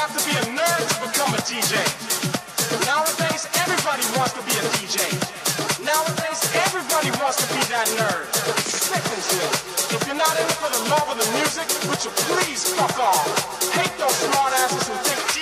have to be a nerd to become a DJ. Nowadays, everybody wants to be a DJ. Nowadays, everybody wants to be that nerd. Sickens me. If you're not in it for the love of the music, would you please fuck off? Hate those smart asses who think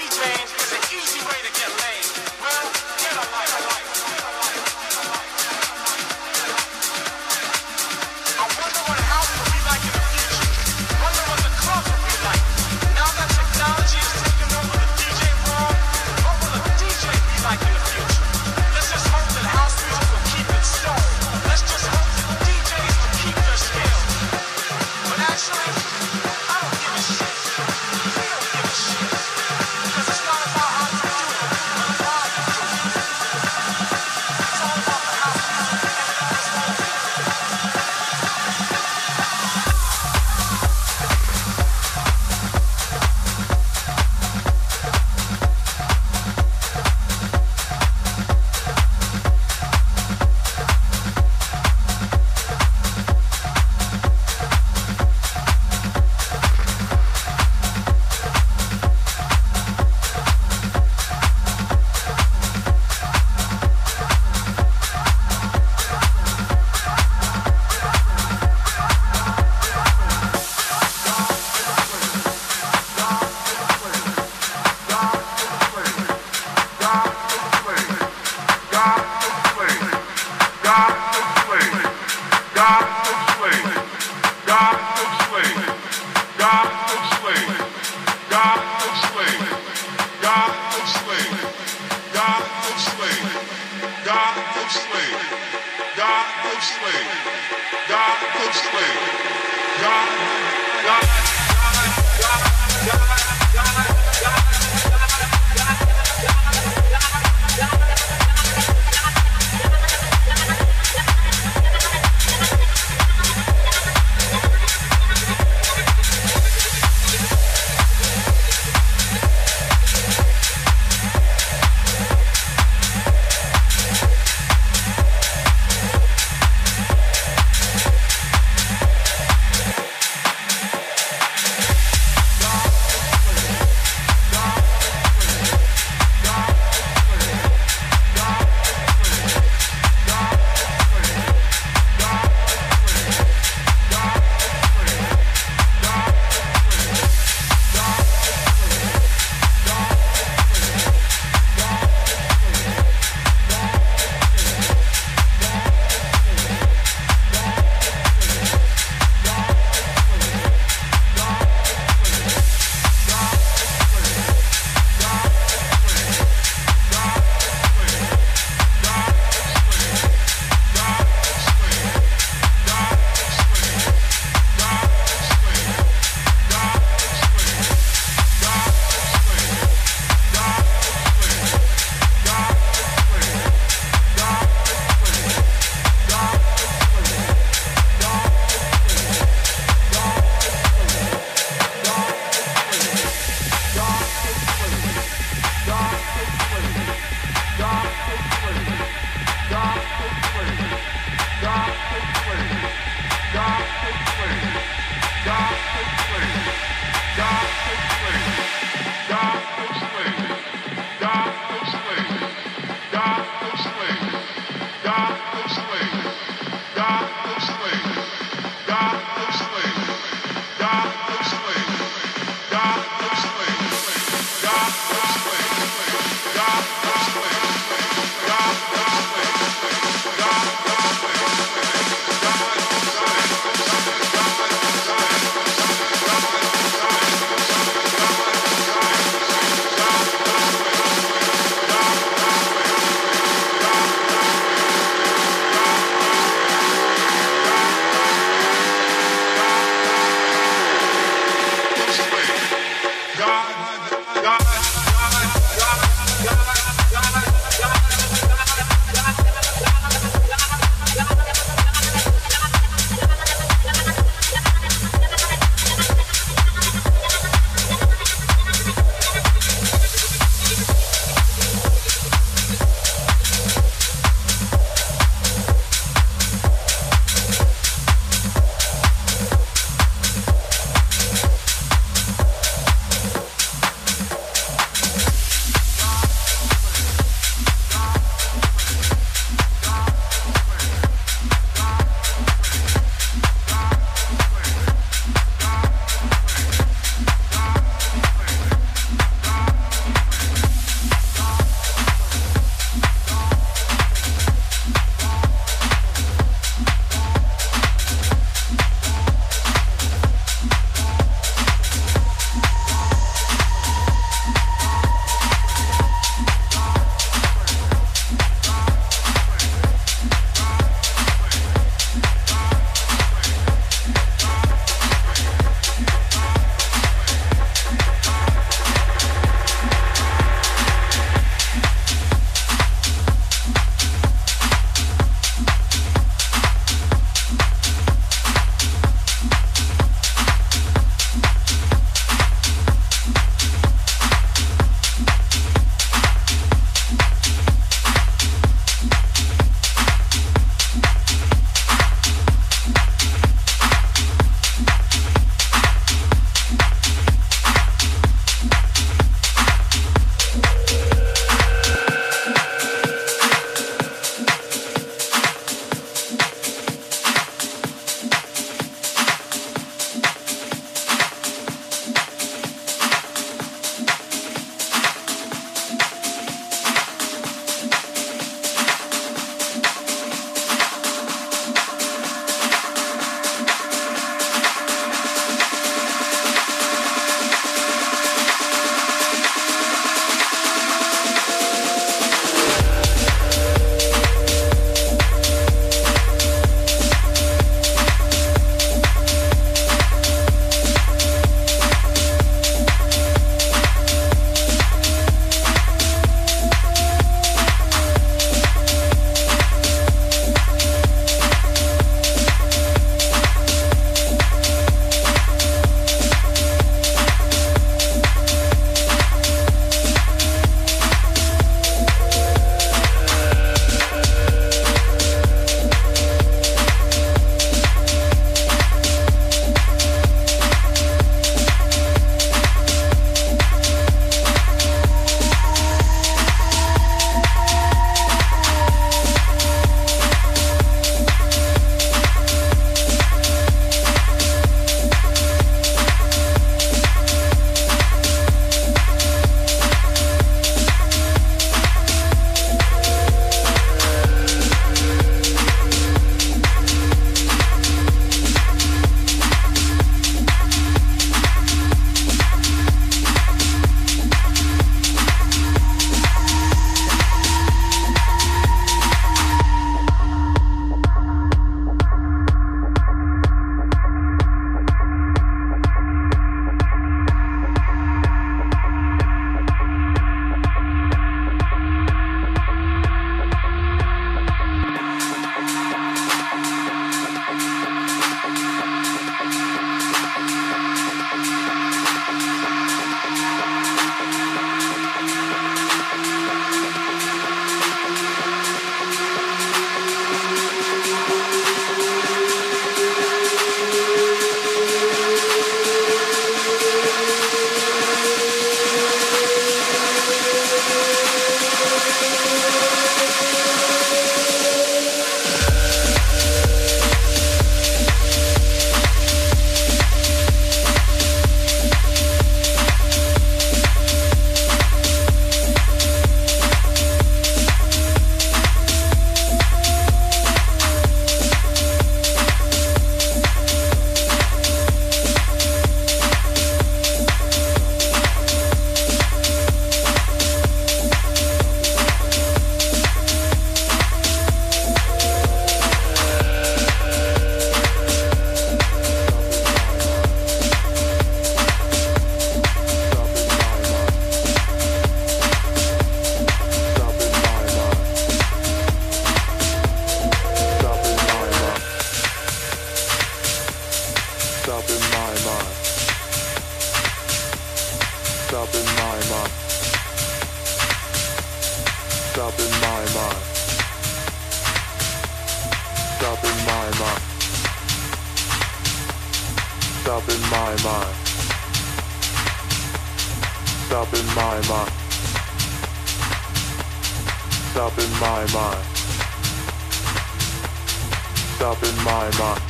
Stop in my mind.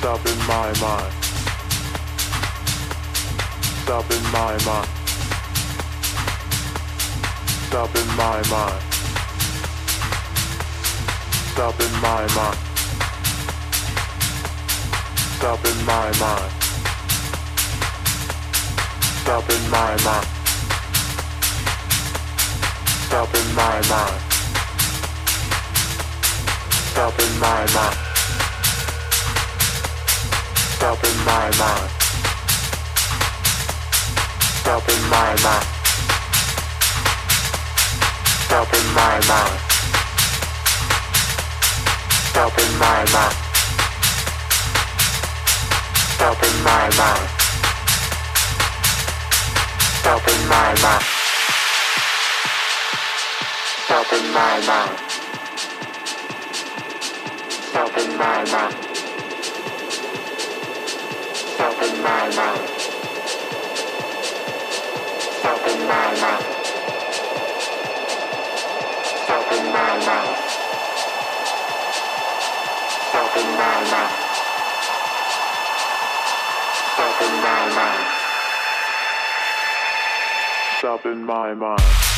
Stop in my mind. Stop in my mind. Stop in my mind. Stop in my mind. Stop in my mind. Stop in my mind. Stop in my mind. Stop in my mind. Stop in my mind. Stop in my mind. Stop in my mind. Stop in my mind. Stop in my mind. Stop in my mind. Stop in my mind. my mind. Open my mind. Open my mind. Open my mind. Open my mind. Open my mind. Open my mind.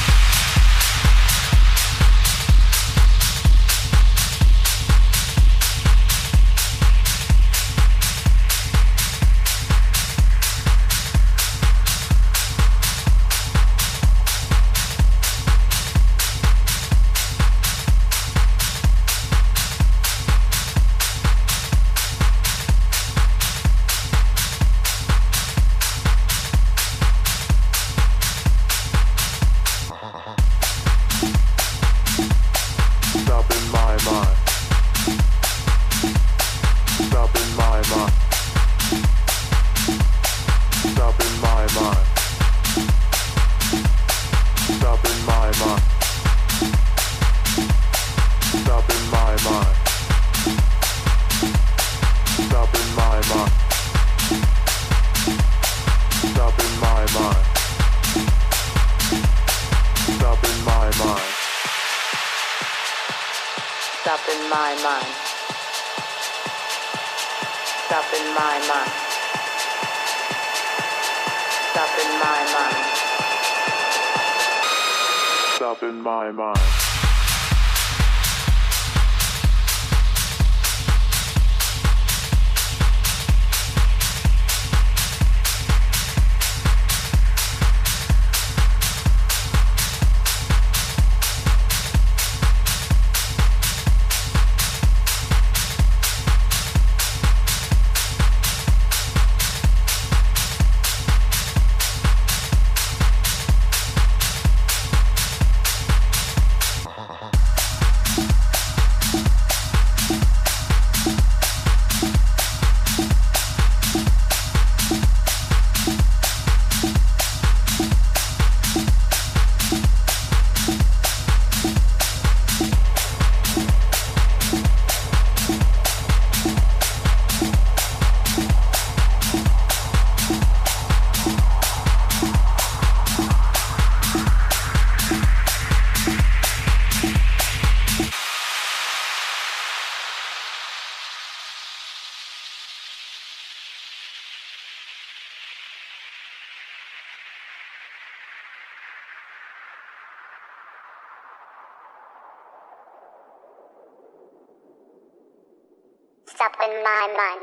My mind.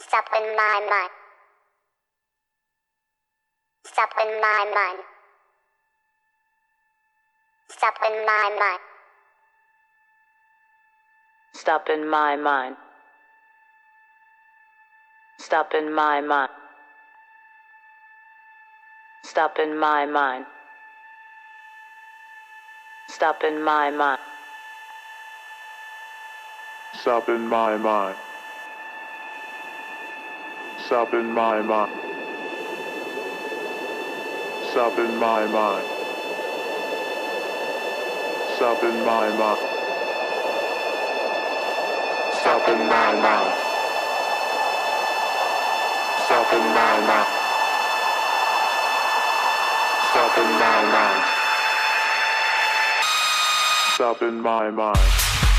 Stop in my mind. Stop in my mind. Stop in my mind. Stop in my mind. Stop in my mind. Stop in my mind. Stop in my mind. Stop in my mind. Stop in my mind. Stop in my mind. Stop in my mind. Stop in my mind. Stop in my mind. Stop in my mind. Stop in my mind.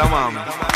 Tá, tamam. tamam.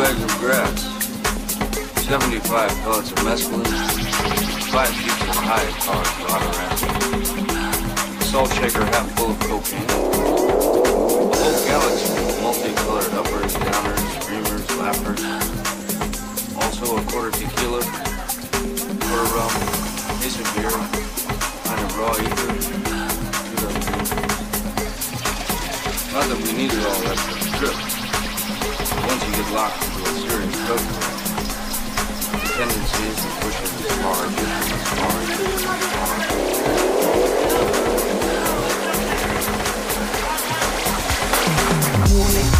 bags of grass, 75 pellets of mescaline, 5 sheets of high-powered gonorrhea, salt shaker half full of cocaine, a whole galaxy of multicolored uppers, downers, dreamers, laughers, also a quarter tequila, quarter rum, piece of beer, kind of raw ether, Not that we needed all that for the trip once you get locked into a serious focus, the tendency is to push him as far as as far as as far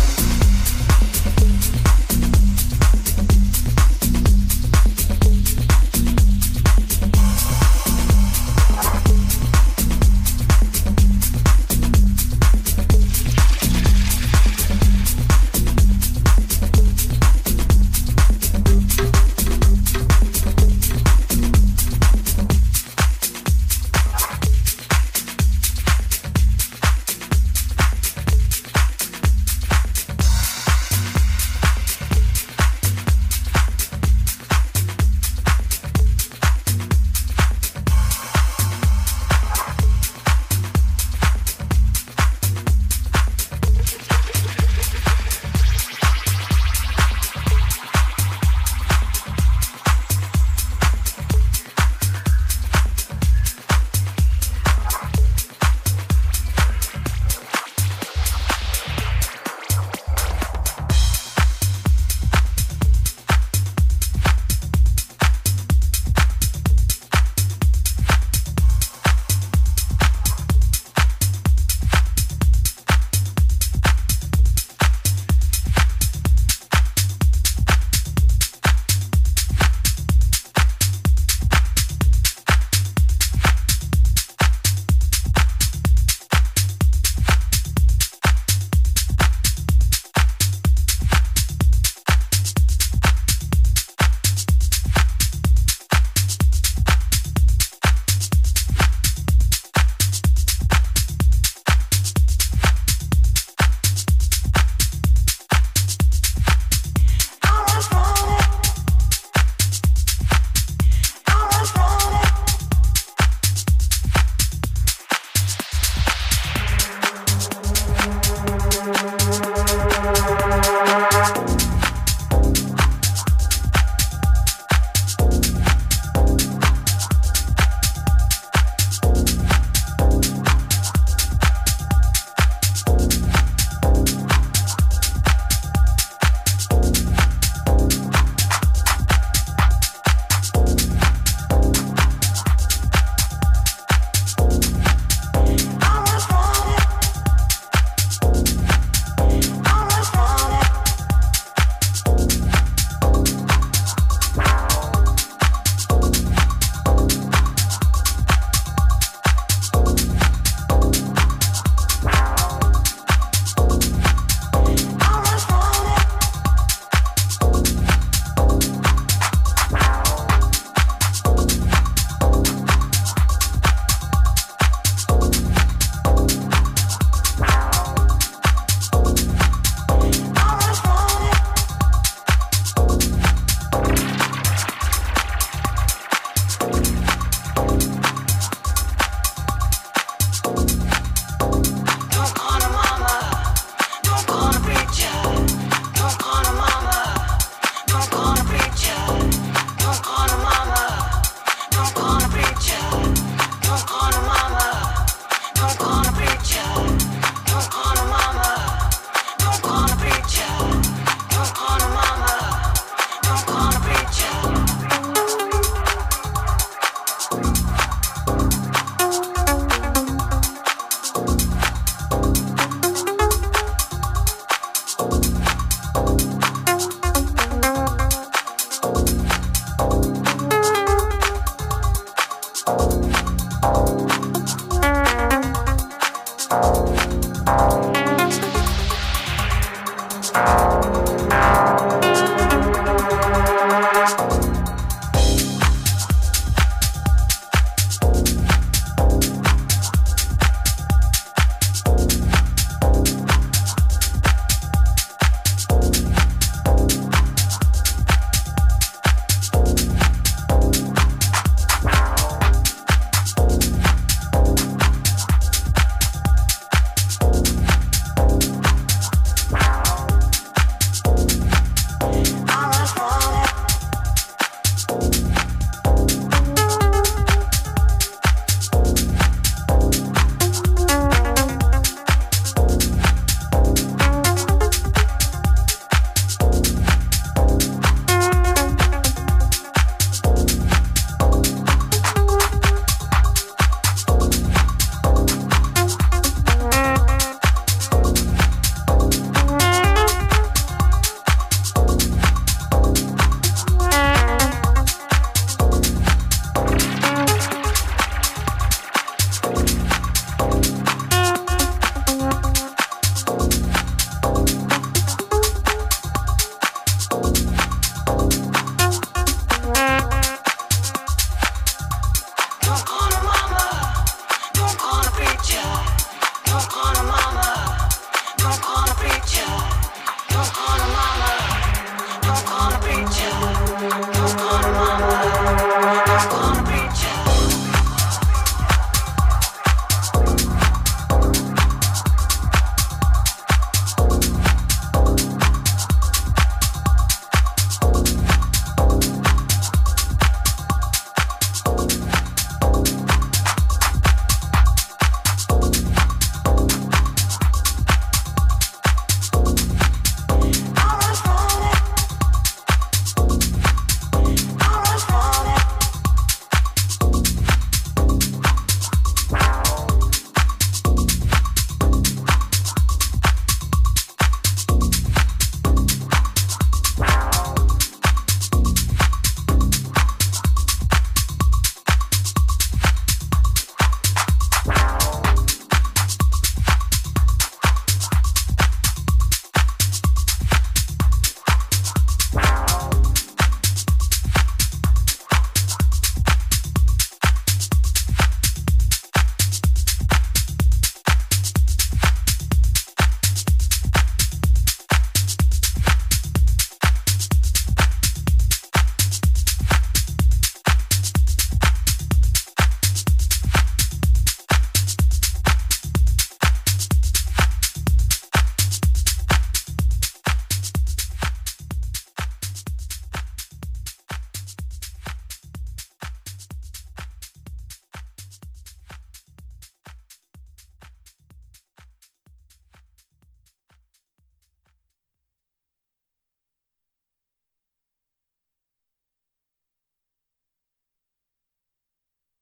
Don't call a preacher. Don't call a